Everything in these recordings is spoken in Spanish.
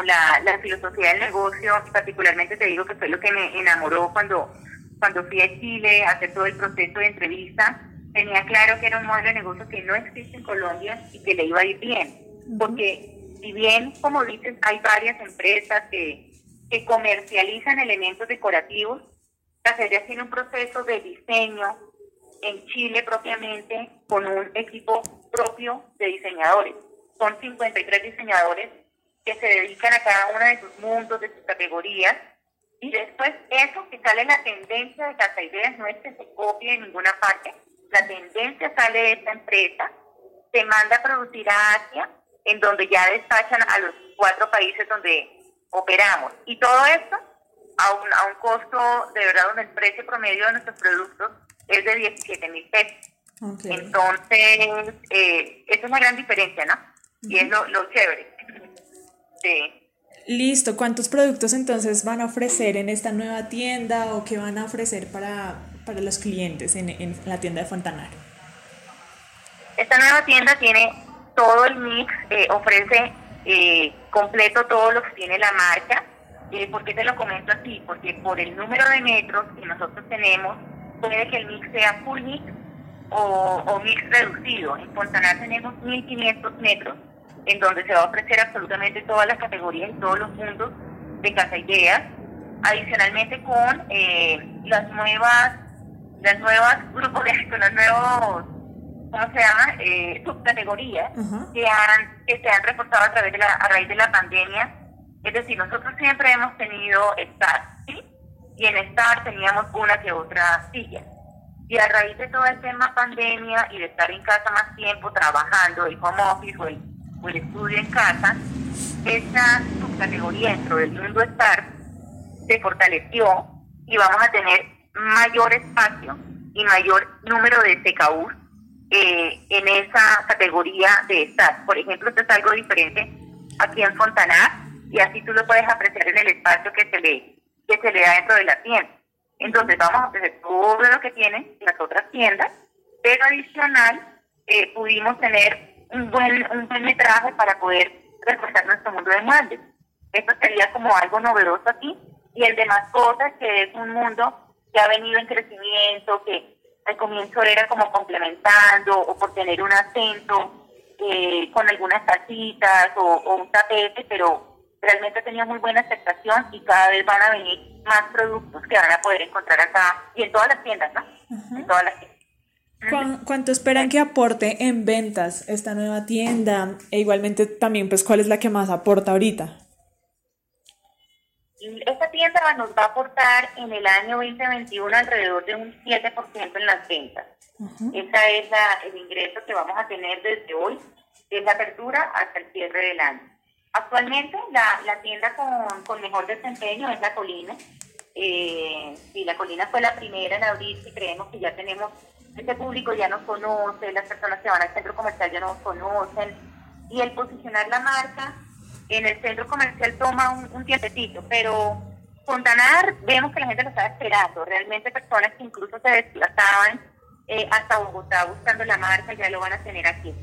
como la, la filosofía del negocio, particularmente te digo que fue lo que me enamoró cuando, cuando fui a Chile a hacer todo el proceso de entrevista, tenía claro que era un modelo de negocio que no existe en Colombia y que le iba a ir bien, porque si bien, como dices, hay varias empresas que, que comercializan elementos decorativos, Casellas tiene un proceso de diseño en Chile propiamente con un equipo propio de diseñadores. Son 53 diseñadores que se dedican a cada uno de sus mundos, de sus categorías. Y después eso que sale la tendencia de Casa Ideas no es que se copie en ninguna parte. La tendencia sale de esta empresa, se manda a producir a Asia, en donde ya despachan a los cuatro países donde operamos. Y todo esto a un, a un costo, de verdad, donde el precio promedio de nuestros productos es de 17 mil pesos. Entonces, eh, es una gran diferencia, ¿no? Y es lo, lo chévere. Sí. Listo, ¿cuántos productos entonces van a ofrecer en esta nueva tienda o qué van a ofrecer para, para los clientes en, en la tienda de Fontanar? Esta nueva tienda tiene todo el mix, eh, ofrece eh, completo todo lo que tiene la marca. Eh, ¿Por qué te lo comento así? Porque por el número de metros que nosotros tenemos, puede que el mix sea full mix o, o mix reducido. En Fontanar tenemos 1500 metros en donde se va a ofrecer absolutamente todas las categorías y todos los mundos de Casa Ideas, adicionalmente con eh, las nuevas, las nuevas grupos de con los nuevos, ¿cómo se llama? Eh, subcategorías que han, que se han reforzado a través de la, a raíz de la pandemia. Es decir, nosotros siempre hemos tenido Star, ¿sí? Y en Star teníamos una que otra silla. Y a raíz de todo el tema pandemia y de estar en casa más tiempo trabajando, el home office o el o el estudio en casa, esa subcategoría dentro del mundo estar se fortaleció y vamos a tener mayor espacio y mayor número de TKU eh, en esa categoría de estar. Por ejemplo, esto es algo diferente aquí en Fontanar y así tú lo puedes apreciar en el espacio que se le, que se le da dentro de la tienda. Entonces vamos a ofrecer todo lo que tienen las otras tiendas, pero adicional eh, pudimos tener un buen, un buen metraje para poder reforzar nuestro mundo de muebles. Esto sería como algo novedoso aquí. Y el de mascotas, que es un mundo que ha venido en crecimiento, que al comienzo era como complementando o por tener un acento eh, con algunas tacitas o, un tapete, pero realmente tenía muy buena aceptación y cada vez van a venir más productos que van a poder encontrar acá y en todas las tiendas, ¿no? En todas las tiendas. ¿Cuánto esperan que aporte en ventas esta nueva tienda? E igualmente también, pues, ¿cuál es la que más aporta ahorita? Esta tienda nos va a aportar en el año 2021 alrededor de un 7% en las ventas. Ese es el ingreso que vamos a tener desde hoy, desde la apertura hasta el cierre del año. Actualmente la, la tienda con, con, mejor desempeño es La Colina. Eh, y La Colina fue la primera en abrir y creemos que ya tenemos este público ya nos conoce, las personas que van al centro comercial ya nos conocen, y el posicionar la marca en el centro comercial toma un, un tiempecito, pero Fontanar vemos que la gente lo estaba esperando, realmente personas que incluso se desplazaban eh, hasta Bogotá buscando la marca ya lo van a tener aquí.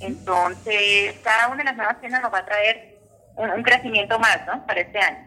Entonces, cada una de las nuevas tiendas nos va a traer un, crecimiento más, ¿no? Para este año.